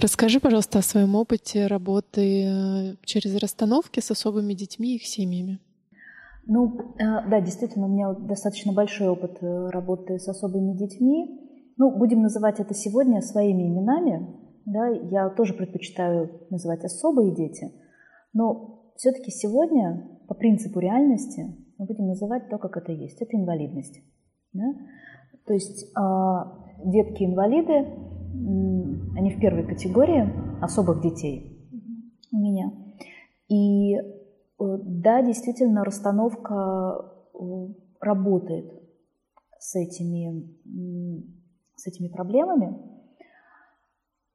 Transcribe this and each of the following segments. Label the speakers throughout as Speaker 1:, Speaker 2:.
Speaker 1: Расскажи, пожалуйста, о своем опыте работы э, через расстановки с особыми детьми и их семьями.
Speaker 2: Ну, э, да, действительно, у меня достаточно большой опыт э, работы с особыми детьми. Ну, будем называть это сегодня своими именами. Да, я тоже предпочитаю называть особые дети. Но все-таки сегодня, по принципу реальности, мы будем называть то, как это есть. Это инвалидность. Да? То есть а, детки-инвалиды, они в первой категории особых детей у меня. И э, да, действительно, расстановка э, работает с этими, с этими проблемами,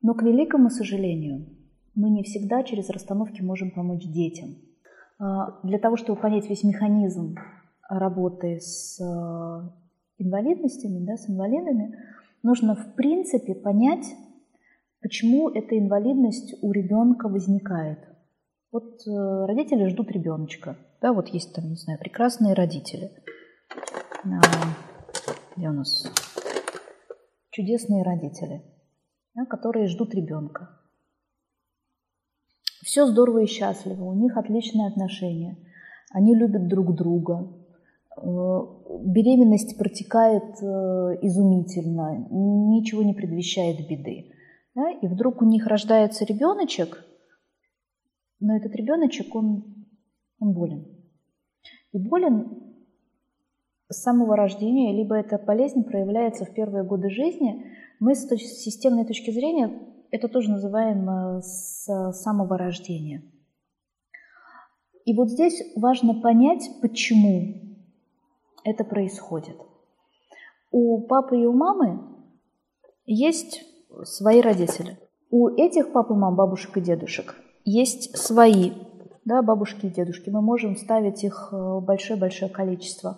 Speaker 2: но, к великому сожалению, мы не всегда через расстановки можем помочь детям. А, для того, чтобы понять весь механизм работы с э, инвалидностями, да, с инвалидами, нужно в принципе понять, почему эта инвалидность у ребенка возникает. Вот э, родители ждут ребеночка, да, вот есть там, не знаю, прекрасные родители. А, где у нас? Чудесные родители, да, которые ждут ребенка. Все здорово и счастливо, у них отличные отношения, они любят друг друга, беременность протекает э, изумительно, ничего не предвещает беды. Да? И вдруг у них рождается ребеночек, но этот ребеночек, он, он болен. И болен с самого рождения, либо эта болезнь проявляется в первые годы жизни. Мы с системной точки зрения это тоже называем э, с самого рождения. И вот здесь важно понять, почему это происходит. У папы и у мамы есть свои родители. У этих пап и мам, бабушек и дедушек, есть свои да, бабушки и дедушки. Мы можем ставить их э, большое-большое количество.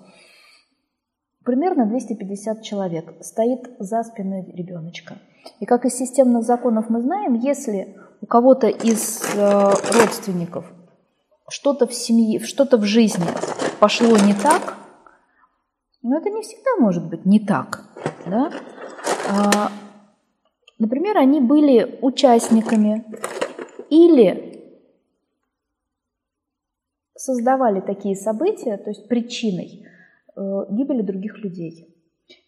Speaker 2: Примерно 250 человек стоит за спиной ребеночка. И как из системных законов мы знаем, если у кого-то из э, родственников что-то в семье, что-то в жизни пошло не так, но это не всегда может быть не так. Да? А, например, они были участниками или создавали такие события, то есть причиной э, гибели других людей.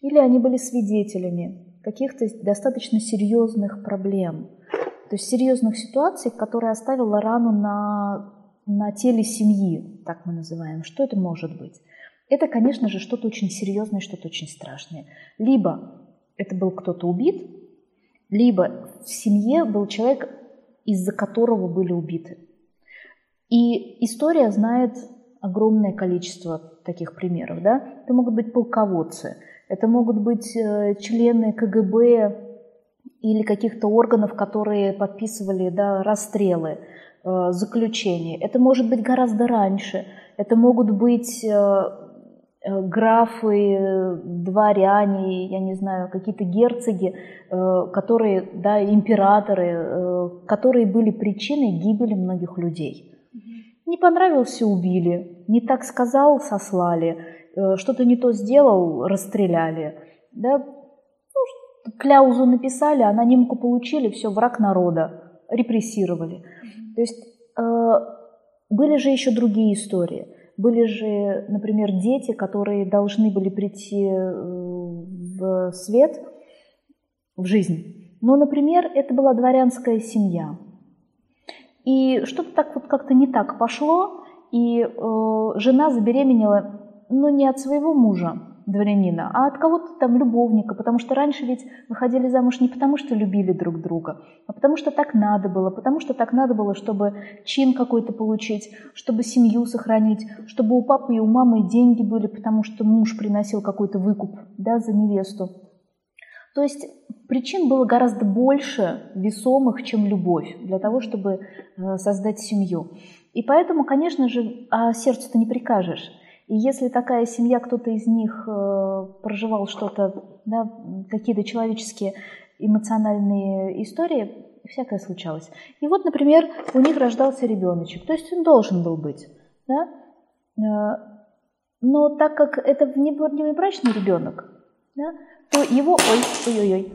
Speaker 2: Или они были свидетелями каких-то достаточно серьезных проблем, то есть серьезных ситуаций, которые оставила рану на, на теле семьи, так мы называем. Что это может быть? Это, конечно же, что-то очень серьезное, что-то очень страшное. Либо это был кто-то убит, либо в семье был человек, из-за которого были убиты. И история знает огромное количество таких примеров. Да? Это могут быть полководцы, это могут быть э, члены КГБ или каких-то органов, которые подписывали да, расстрелы, э, заключения. Это может быть гораздо раньше. Это могут быть э, графы, дворяне, я не знаю, какие-то герцоги, э, которые, да, императоры, э, которые были причиной гибели многих людей. Не понравился – убили, не так сказал – сослали, что-то не то сделал – расстреляли. Да? Ну, кляузу написали, анонимку получили, все, враг народа, репрессировали. То есть были же еще другие истории – были же, например, дети, которые должны были прийти э, в свет, в жизнь. Но, например, это была дворянская семья. И что-то так вот как-то не так пошло, и э, жена забеременела, но не от своего мужа, дворянина, а от кого-то там любовника, потому что раньше ведь выходили замуж не потому, что любили друг друга, а потому что так надо было, потому что так надо было, чтобы чин какой-то получить, чтобы семью сохранить, чтобы у папы и у мамы деньги были, потому что муж приносил какой-то выкуп да, за невесту. То есть причин было гораздо больше весомых, чем любовь, для того, чтобы э, создать семью. И поэтому, конечно же, а сердцу-то не прикажешь. И если такая семья, кто-то из них э, проживал что-то, да, какие-то человеческие эмоциональные истории, всякое случалось. И вот, например, у них рождался ребеночек, то есть он должен был быть. Да? Э, но так как это внебрачный ребенок, да, то его... Ой, ой-ой-ой.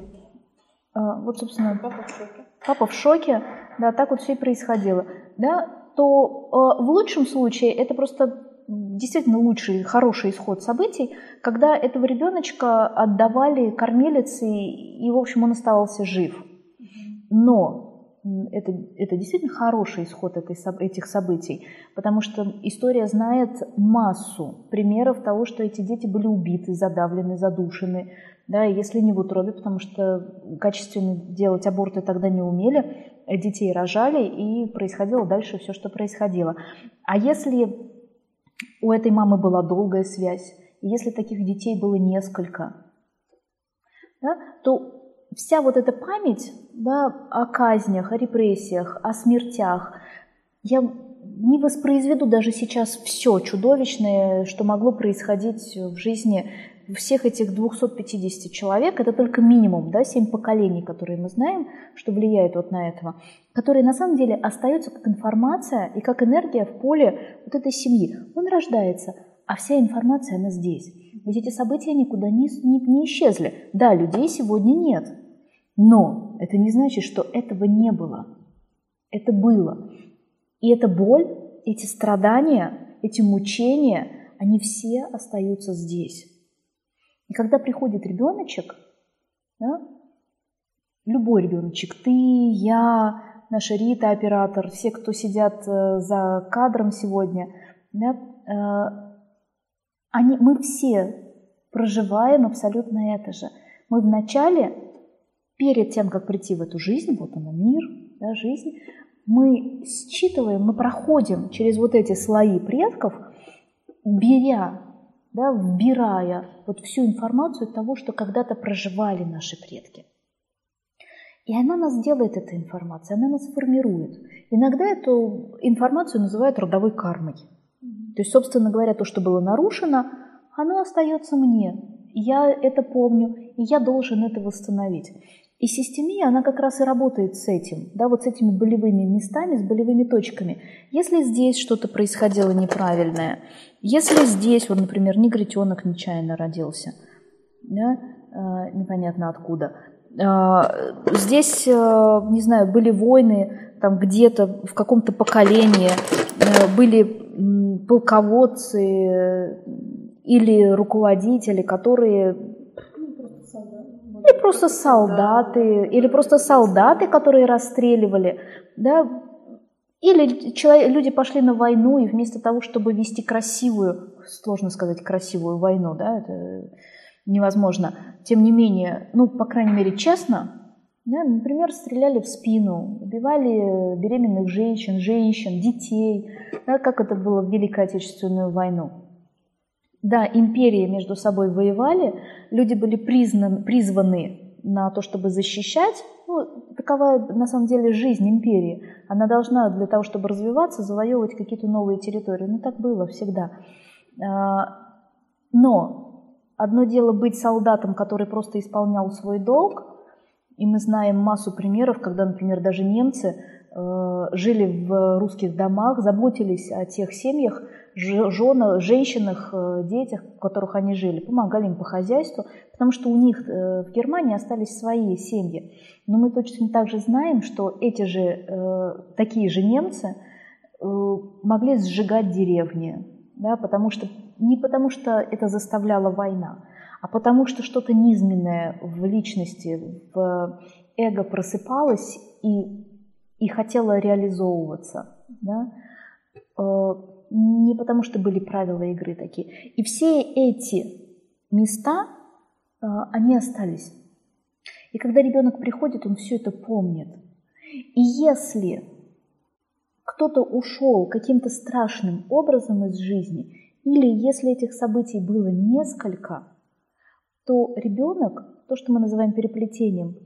Speaker 2: А, вот, собственно, папа в шоке. Папа в шоке, да, так вот все и происходило, да, то э, в лучшем случае это просто действительно лучший, хороший исход событий, когда этого ребеночка отдавали кормилице, и, в общем, он оставался жив. Но это, это действительно хороший исход этой, этих событий, потому что история знает массу примеров того, что эти дети были убиты, задавлены, задушены, да, если не в утробе, потому что качественно делать аборты тогда не умели, детей рожали, и происходило дальше все, что происходило. А если у этой мамы была долгая связь, и если таких детей было несколько, да, то вся вот эта память да, о казнях, о репрессиях, о смертях, я не воспроизведу даже сейчас все чудовищное, что могло происходить в жизни всех этих 250 человек, это только минимум, да, 7 поколений, которые мы знаем, что влияет вот на этого, которые на самом деле остаются как информация и как энергия в поле вот этой семьи. Он рождается, а вся информация, она здесь. Ведь эти события никуда не, не, не исчезли. Да, людей сегодня нет, но это не значит, что этого не было. Это было. И эта боль, эти страдания, эти мучения, они все остаются здесь. И когда приходит ребеночек, да, любой ребеночек, ты, я, наша Рита, оператор, все, кто сидят э, за кадром сегодня, да, э, они, мы все проживаем абсолютно это же. Мы вначале, перед тем, как прийти в эту жизнь, вот она мир, да, жизнь, мы считываем, мы проходим через вот эти слои предков, беря да, вбирая вот всю информацию того, что когда-то проживали наши предки. И она нас делает, эта информация, она нас формирует. Иногда эту информацию называют родовой кармой. То есть, собственно говоря, то, что было нарушено, оно остается мне. Я это помню, и я должен это восстановить. И системия, она как раз и работает с этим, да, вот с этими болевыми местами, с болевыми точками. Если здесь что-то происходило неправильное, если здесь, вот, например, негритенок нечаянно родился, да, э, непонятно откуда, э, здесь, э, не знаю, были войны, там где-то в каком-то поколении э, были полководцы или руководители, которые или просто солдаты, или просто солдаты, которые расстреливали, да, или человек, люди пошли на войну, и вместо того, чтобы вести красивую, сложно сказать красивую войну, да, это невозможно, тем не менее, ну, по крайней мере, честно, да, например, стреляли в спину, убивали беременных женщин, женщин, детей, да, как это было в Великой Отечественную войну. Да, империи между собой воевали, люди были признан, призваны на то, чтобы защищать, ну, такова на самом деле жизнь империи. Она должна для того, чтобы развиваться, завоевывать какие-то новые территории. Ну так было всегда. А, но одно дело быть солдатом, который просто исполнял свой долг, и мы знаем массу примеров, когда, например, даже немцы э, жили в русских домах, заботились о тех семьях, женах, женщинах, э, детях, в которых они жили, помогали им по хозяйству, потому что у них э, в Германии остались свои семьи. Но мы точно так же знаем, что эти же, такие же немцы могли сжигать деревни, да, потому что, не потому что это заставляла война, а потому что что-то низменное в личности, в эго просыпалось и, и хотело реализовываться. Да? не потому что были правила игры такие. И все эти места, а, они остались. И когда ребенок приходит, он все это помнит. И если кто-то ушел каким-то страшным образом из жизни, или если этих событий было несколько, то ребенок, то, что мы называем переплетением,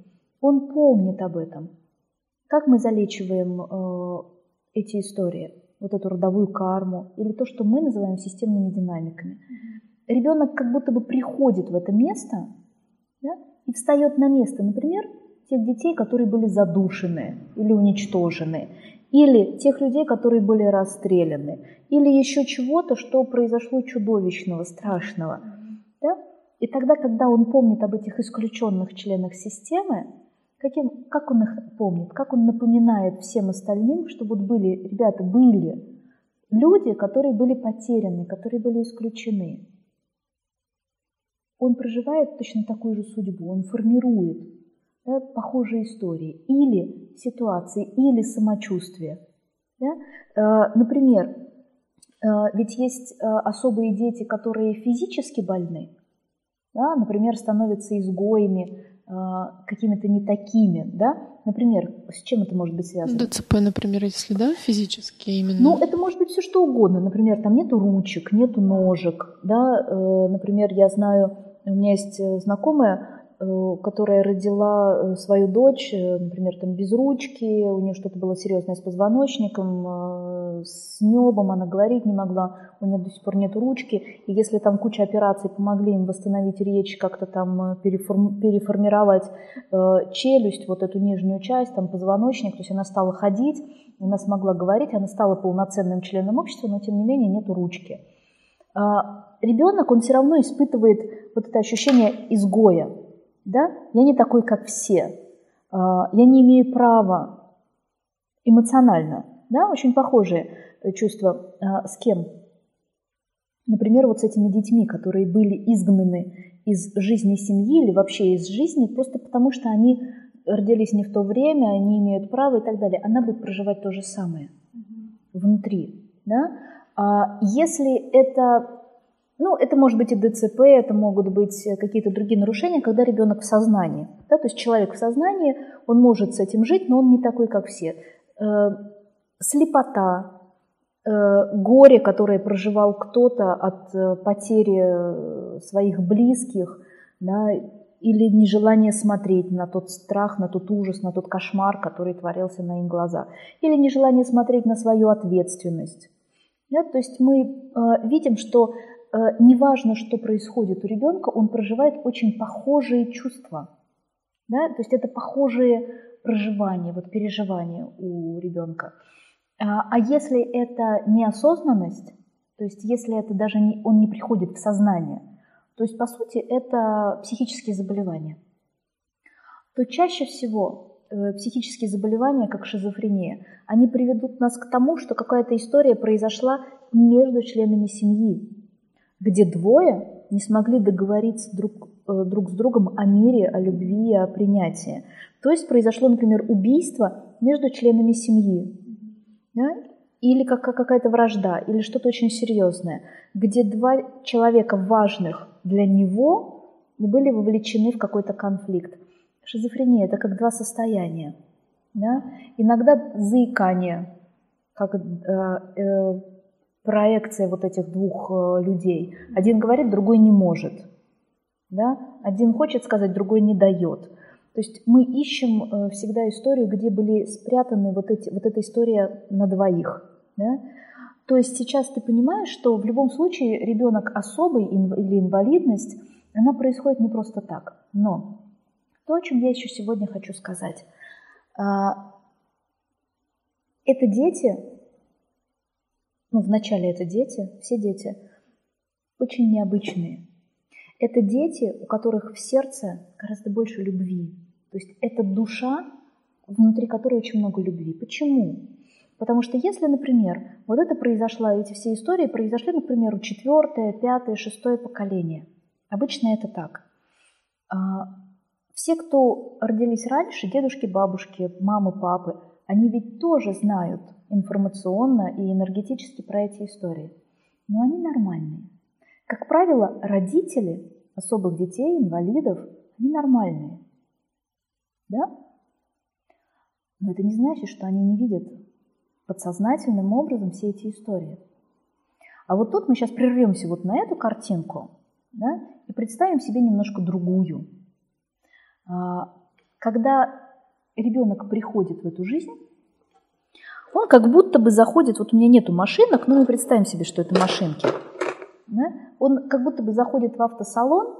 Speaker 2: он помнит об этом. Как мы залечиваем э, эти истории? вот эту родовую карму, или то, что мы называем системными динамиками. Ребенок как будто бы приходит в это место да, и встает на место, например, тех детей, которые были задушены или уничтожены, или тех людей, которые были расстреляны, или еще чего-то, что произошло чудовищного, страшного. И тогда, когда он помнит об этих исключенных членах системы, Каким, как он их помнит, как он напоминает всем остальным, что вот были, ребята, были люди, которые были потеряны, которые были исключены. Он проживает точно такую же судьбу, он формирует да, похожие истории или ситуации, или самочувствие. Да? Э, например, э, ведь есть э, особые дети, которые физически больны, да? например, становятся изгоями, какими-то не такими, да? Например, с чем это может быть связано?
Speaker 1: ДЦП, например, если, да, физически именно?
Speaker 2: Ну, это может быть все что угодно. Например, там нету ручек, нету ножек, да? Например, я знаю, у меня есть знакомая, Э, которая родила э, свою дочь, э, например, там без ручки, у нее что-то было серьезное с позвоночником, с небом, она говорить не могла, у нее до сих пор нет ручки, и если там куча операций помогли им восстановить речь, как-то там переформ, переформировать челюсть, вот эту нижнюю часть, там позвоночник, то есть она стала ходить, она смогла говорить, она стала полноценным членом общества, но тем не менее нету ручки. А ребенок, он все равно испытывает вот это ощущение изгоя, да? Я не такой, как все. А, я не имею права эмоционально. Да? Очень похожие э, чувства. А, с кем? Например, вот с этими детьми, которые были изгнаны из жизни семьи или вообще из жизни просто потому, что они родились не в то время, они имеют право и так далее. Она будет проживать то же самое внутри. Да? А если это ну, это может быть и ДЦП, это могут быть какие-то другие нарушения, когда ребенок в сознании. Да? То есть человек в сознании, он может с этим жить, но он не такой, как все. Э, слепота, э, горе, которое проживал кто-то от э, потери своих близких, да, или нежелание смотреть на тот страх, на тот ужас, на тот кошмар, который творился на их глазах, или нежелание смотреть на свою ответственность. Да, то есть мы э, видим, что Э, неважно, что происходит у ребенка, он проживает очень похожие чувства. Да? То есть это похожие проживания, вот переживания у ребенка. А, а если это неосознанность, то есть если это даже не, он не приходит в сознание, то есть по сути это психические заболевания, то чаще всего э, психические заболевания, как шизофрения, они приведут нас к тому, что какая-то история произошла между членами семьи, где двое не смогли договориться друг, э, друг с другом о мире, о любви, о принятии. То есть произошло, например, убийство между членами семьи. Да? Или как, какая-то вражда, или что-то очень серьезное, где два человека важных для него были вовлечены в какой-то конфликт. Шизофрения – это как два состояния. Да? Иногда заикание, как э, э, проекция вот этих двух э, людей. Один говорит, другой не может. Да? Один хочет сказать, другой не дает. То есть мы ищем э, всегда историю, где были спрятаны вот, эти, вот эта история на двоих. Да? То есть сейчас ты понимаешь, что в любом случае ребенок особый или инвалидность, она происходит не просто так. Но то, о чем я еще сегодня хочу сказать, а, это дети, ну, вначале это дети, все дети, очень необычные. Это дети, у которых в сердце гораздо больше любви. То есть это душа, внутри которой очень много любви. Почему? Потому что если, например, вот это произошло, эти все истории произошли, например, у четвертое, пятое, шестое поколение. Обычно это так. А, все, кто родились раньше, дедушки, бабушки, мамы, папы, они ведь тоже знают, информационно и энергетически про эти истории. Но они нормальные. Как правило, родители особых детей, инвалидов, они нормальные. Да? Но это не значит, что они не видят подсознательным образом все эти истории. А вот тут мы сейчас прервемся вот на эту картинку да, и представим себе немножко другую. А, когда ребенок приходит в эту жизнь, он как будто бы заходит, вот у меня нету машинок, но мы представим себе, что это машинки. Да? Он как будто бы заходит в автосалон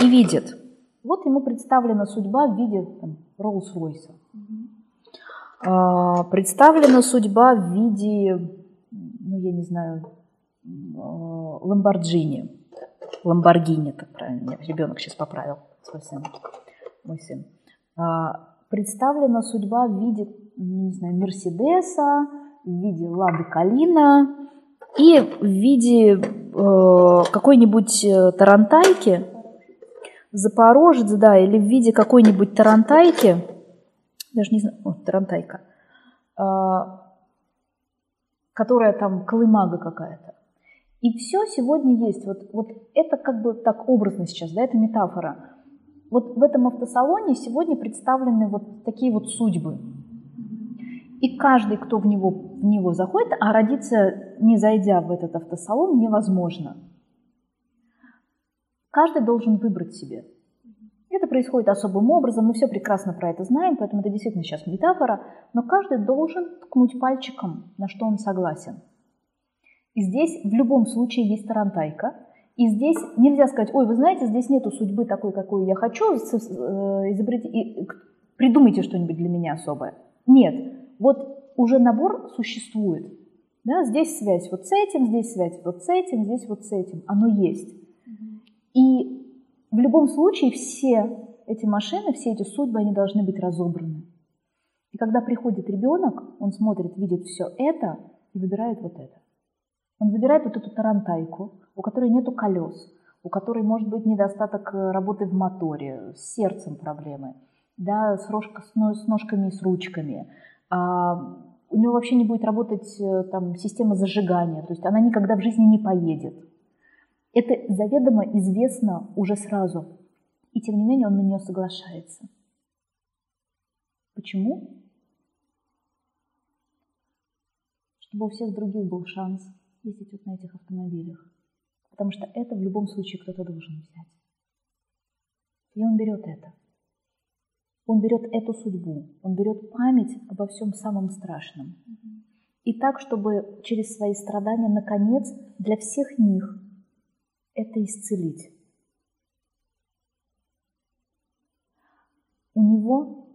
Speaker 2: и видит, вот ему представлена судьба в виде Роллс-Ройса. А, представлена судьба в виде, ну я не знаю, а, Ламборджини. Ламборгини, как правильно, ребенок сейчас поправил, свой сын, мой сын. А, представлена судьба в виде, не знаю, Мерседеса, в виде Лады Калина и в виде э, какой-нибудь э, тарантайки, Запорожец, да, или в виде какой-нибудь тарантайки, даже не знаю, о, тарантайка, э, которая там колымага какая-то. И все сегодня есть. Вот, вот это как бы так образно сейчас, да, это метафора. Вот в этом автосалоне сегодня представлены вот такие вот судьбы. И каждый, кто в него, в него заходит, а родиться, не зайдя в этот автосалон, невозможно. Каждый должен выбрать себе. Это происходит особым образом, мы все прекрасно про это знаем, поэтому это действительно сейчас метафора, но каждый должен ткнуть пальчиком, на что он согласен. И здесь в любом случае есть тарантайка, и здесь нельзя сказать, ой, вы знаете, здесь нету судьбы такой, какую я хочу, э, изобрети, придумайте что-нибудь для меня особое. Нет, вот уже набор существует. Да, здесь связь вот с этим, здесь связь вот с этим, здесь вот с этим. Оно есть. И в любом случае все эти машины, все эти судьбы, они должны быть разобраны. И когда приходит ребенок, он смотрит, видит все это и выбирает вот это. Он выбирает вот эту тарантайку, у которой нету колес, у которой может быть недостаток э, работы в моторе, с сердцем проблемы, да, с, рожка, с ножками и с ручками. А, у него вообще не будет работать э, там, система зажигания, то есть она никогда в жизни не поедет. Это заведомо известно уже сразу. И тем не менее он на нее соглашается. Почему? Чтобы у всех других был шанс ездить вот на этих автомобилях. Потому что это в любом случае кто-то должен взять. И он берет это. Он берет эту судьбу, он берет память обо всем самом страшном. И так, чтобы через свои страдания, наконец, для всех них это исцелить. У него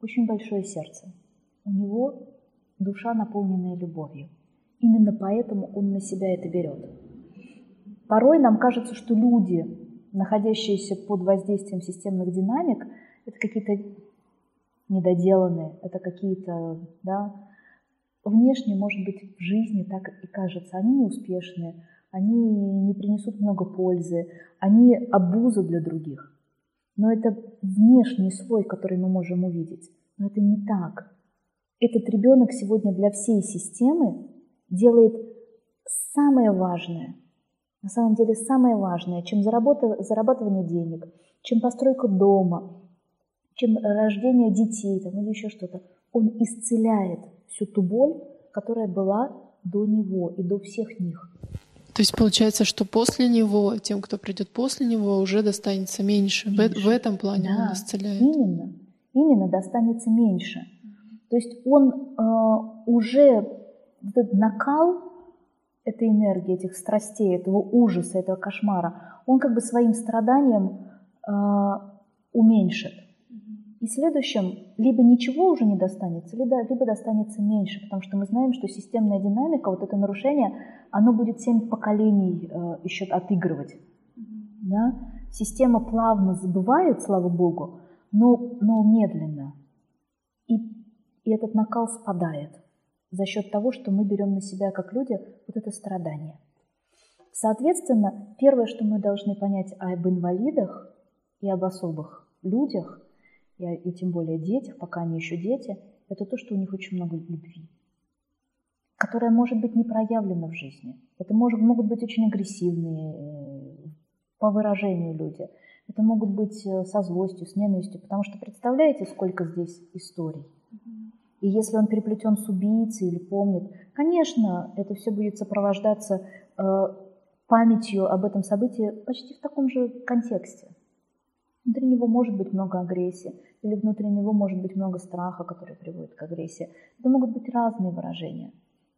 Speaker 2: очень большое сердце. У него душа, наполненная любовью. Именно поэтому он на себя это берет. Порой нам кажется, что люди, находящиеся под воздействием системных динамик, это какие-то недоделанные, это какие-то, да, внешне, может быть, в жизни так и кажется, они неуспешные, они не принесут много пользы, они обуза для других. Но это внешний слой, который мы можем увидеть. Но это не так. Этот ребенок сегодня для всей системы делает самое важное. На самом деле самое важное, чем зарабатывание денег, чем постройка дома, чем рождение детей там, или еще что-то. Он исцеляет всю ту боль, которая была до него и до всех них.
Speaker 1: То есть получается, что после него, тем, кто придет после него, уже достанется меньше. меньше. В, в этом плане да, он исцеляет.
Speaker 2: Именно, именно достанется меньше. То есть он э, уже этот накал этой энергии, этих страстей, этого ужаса, этого кошмара, он как бы своим страданием э, уменьшит. И следующем либо ничего уже не достанется, либо, либо достанется меньше, потому что мы знаем, что системная динамика, вот это нарушение, оно будет семь поколений э, еще отыгрывать. Да? Система плавно забывает, слава богу, но, но медленно. И, и этот накал спадает за счет того, что мы берем на себя как люди вот это страдание. Соответственно, первое, что мы должны понять об инвалидах и об особых людях – и, и тем более детях, пока они еще дети, это то, что у них очень много любви, которая может быть не проявлена в жизни. Это может, могут быть очень агрессивные э, по выражению люди. Это могут быть э, со злостью, с ненавистью, потому что представляете, сколько здесь историй. И если он переплетен с убийцей или помнит, конечно, это все будет сопровождаться э, памятью об этом событии почти в таком же контексте. Внутри него может быть много агрессии, или внутри него может быть много страха, который приводит к агрессии. Это могут быть разные выражения.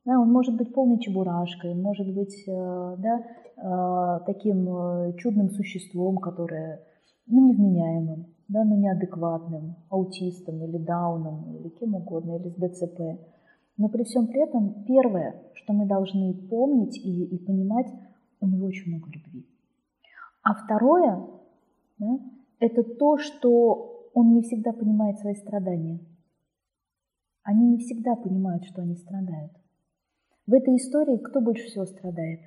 Speaker 2: Да, он может быть полной чебурашкой, может быть э, да, э, таким э, чудным существом, которое ну, невменяемым, да, но неадекватным, аутистом или дауном, или кем угодно, или с ДЦП. Но при всем при этом первое, что мы должны помнить и, и понимать, у него очень много любви. А второе, да, это то, что он не всегда понимает свои страдания. Они не всегда понимают, что они страдают. В этой истории кто больше всего страдает?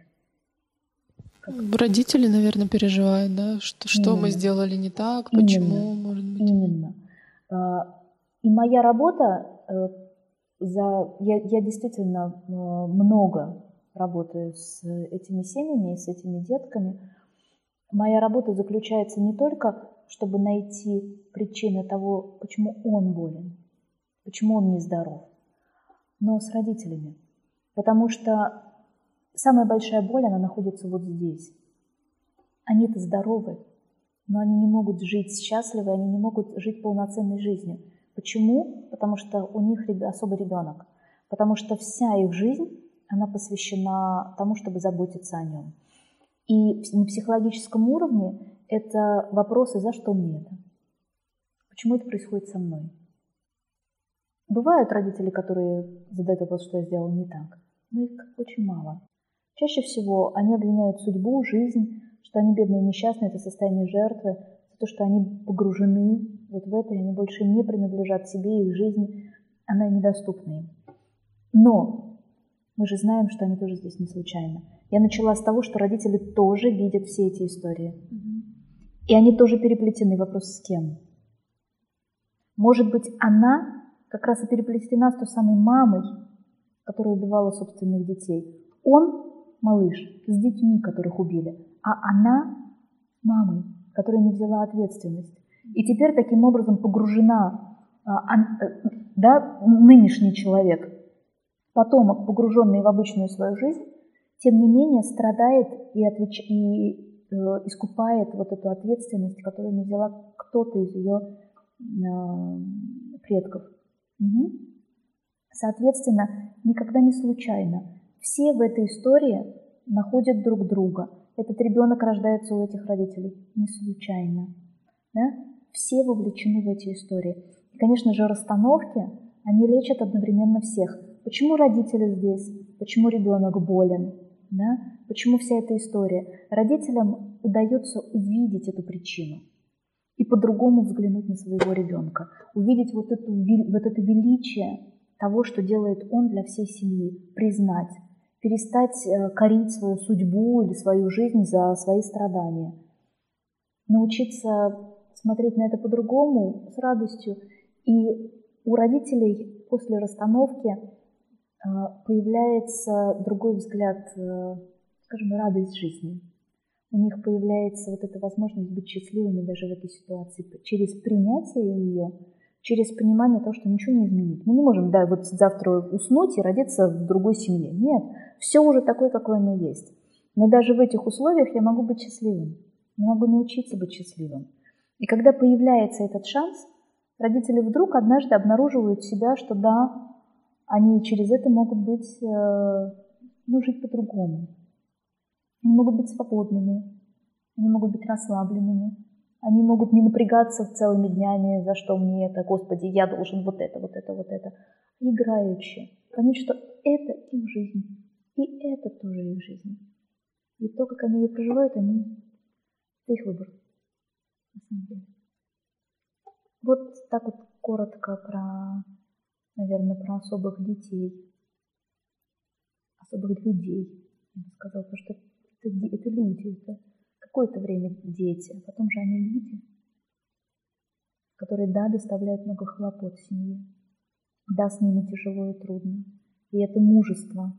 Speaker 1: Как? Родители, наверное, переживают, да, что, что мы сделали не так, почему,
Speaker 2: Именно.
Speaker 1: может быть.
Speaker 2: Именно. А, и моя работа э, за я, я действительно э, много работаю с этими семьями и с этими детками. Моя работа заключается не только, чтобы найти причины того, почему он болен, почему он нездоров, но с родителями. Потому что самая большая боль, она находится вот здесь. Они-то здоровы, но они не могут жить счастливо, они не могут жить полноценной жизнью. Почему? Потому что у них особый ребенок. Потому что вся их жизнь, она посвящена тому, чтобы заботиться о нем. И на психологическом уровне это вопросы, за что мне это? Почему это происходит со мной? Бывают родители, которые задают вопрос, что я сделал не так, но их очень мало. Чаще всего они обвиняют судьбу, жизнь, что они бедные и несчастные, это состояние жертвы, за то, что они погружены вот в это, и они больше не принадлежат себе, их жизнь, она недоступна им. Но мы же знаем, что они тоже здесь не случайно. Я начала с того, что родители тоже видят все эти истории. И они тоже переплетены. Вопрос с кем? Может быть, она как раз и переплетена с той самой мамой, которая убивала собственных детей. Он, малыш, с детьми, которых убили, а она мамой, которая не взяла ответственность. И теперь таким образом погружена а, э, да, нынешний человек, потомок, погруженный в обычную свою жизнь, тем не менее страдает и, отвеч... и э, искупает вот эту ответственность, которую не взяла кто-то из ее э, предков. Угу. Соответственно, никогда не случайно. Все в этой истории находят друг друга. Этот ребенок рождается у этих родителей не случайно. Да? Все вовлечены в эти истории. И, конечно же, расстановки, они лечат одновременно всех. Почему родители здесь? Почему ребенок болен? Да? Почему вся эта история? Родителям удается увидеть эту причину и по-другому взглянуть на своего ребенка, увидеть вот, эту, вот это величие того, что делает он для всей семьи, признать, перестать э, корить свою судьбу или свою жизнь за свои страдания, научиться смотреть на это по-другому, с радостью. И у родителей после расстановки э, появляется другой взгляд, э, скажем, радость жизни. У них появляется вот эта возможность быть счастливыми даже в этой ситуации через принятие ее, через понимание того, что ничего не изменить. Мы не можем, да, вот завтра уснуть и родиться в другой семье. Нет, все уже такое, какое оно есть. Но даже в этих условиях я могу быть счастливым. Я могу научиться быть счастливым. И когда появляется этот шанс, родители вдруг однажды обнаруживают себя, что да, они через это могут быть, э, ну, жить по-другому. Они могут быть свободными, они могут быть расслабленными, они могут не напрягаться целыми днями, за что мне это, Господи, я должен вот это, вот это, вот это. Играючи. Понять, что это их жизнь, и это тоже их жизнь. И то, как они ее проживают, они... Это их выбор, на самом деле. Вот так вот коротко про, наверное, про особых детей, особых людей, я бы сказала, потому что это, это люди, это какое-то время дети, а потом же они люди, которые, да, доставляют много хлопот семье, да, с ними тяжело и трудно. И это мужество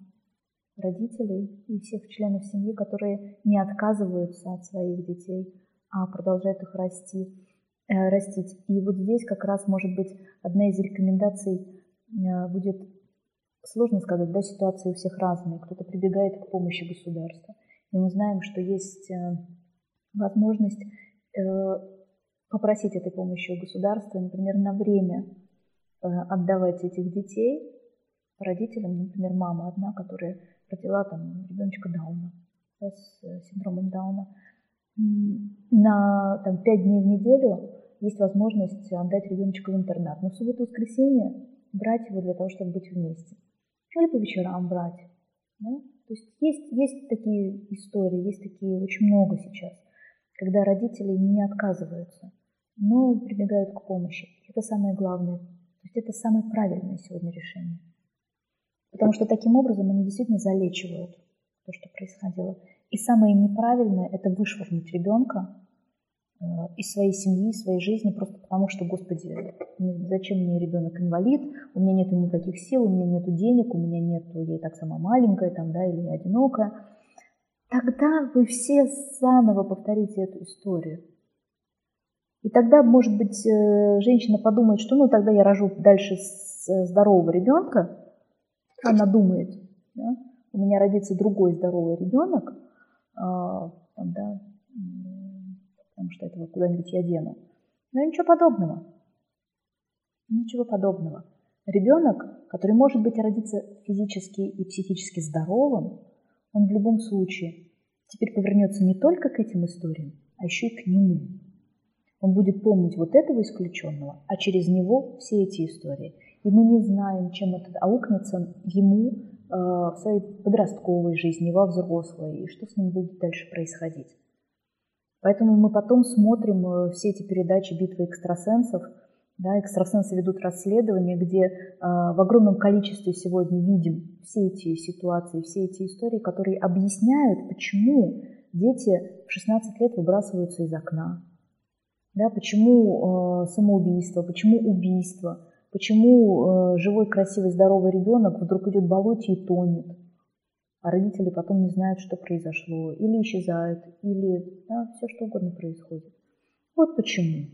Speaker 2: родителей и всех членов семьи, которые не отказываются от своих детей, а продолжают их расти, э, растить. И вот здесь как раз, может быть, одна из рекомендаций э, будет, сложно сказать, да, ситуации у всех разные. Кто-то прибегает к помощи государства – и мы знаем, что есть э, возможность э, попросить этой помощи у государства, например, на время э, отдавать этих детей родителям, например, мама одна, которая родила там ребеночка Дауна да, с синдромом Дауна, на там, 5 дней в неделю есть возможность отдать ребеночка в интернат. Но в субботу-воскресенье брать его для того, чтобы быть вместе. Или по вечерам брать. Да? То есть есть, есть такие истории, есть такие очень много сейчас, когда родители не отказываются. но прибегают к помощи. Это самое главное. То есть это самое правильное сегодня решение. Потому что таким образом они действительно залечивают то, что происходило. И самое неправильное – это вышвырнуть ребенка э, из своей семьи, из своей жизни, просто потому что, Господи, зачем мне ребенок инвалид, у меня нет никаких сил, у меня нет денег, у меня нет, я и так сама маленькая там, да, или одинокая. Тогда вы все заново повторите эту историю. И тогда, может быть, э, женщина подумает, что ну тогда я рожу дальше э, здорового ребенка. Она думает, да, у меня родится другой здоровый ребенок, а, да, потому что этого куда-нибудь я дену. Но ничего подобного. Ничего подобного. Ребенок, который может быть родиться физически и психически здоровым, он в любом случае теперь повернется не только к этим историям, а еще и к нему. Он будет помнить вот этого исключенного, а через него все эти истории. И мы не знаем, чем это аукнется ему э, в своей подростковой жизни, во взрослой, и что с ним будет дальше происходить. Поэтому мы потом смотрим э, все эти передачи «Битвы экстрасенсов», да, экстрасенсы ведут расследование, где э, в огромном количестве сегодня видим все эти ситуации, все эти истории, которые объясняют, почему дети в 16 лет выбрасываются из окна, да, почему э, самоубийство, почему убийство, почему э, живой, красивый, здоровый ребенок вдруг идет в болоте и тонет, а родители потом не знают, что произошло, или исчезают, или да, все что угодно происходит. Вот почему.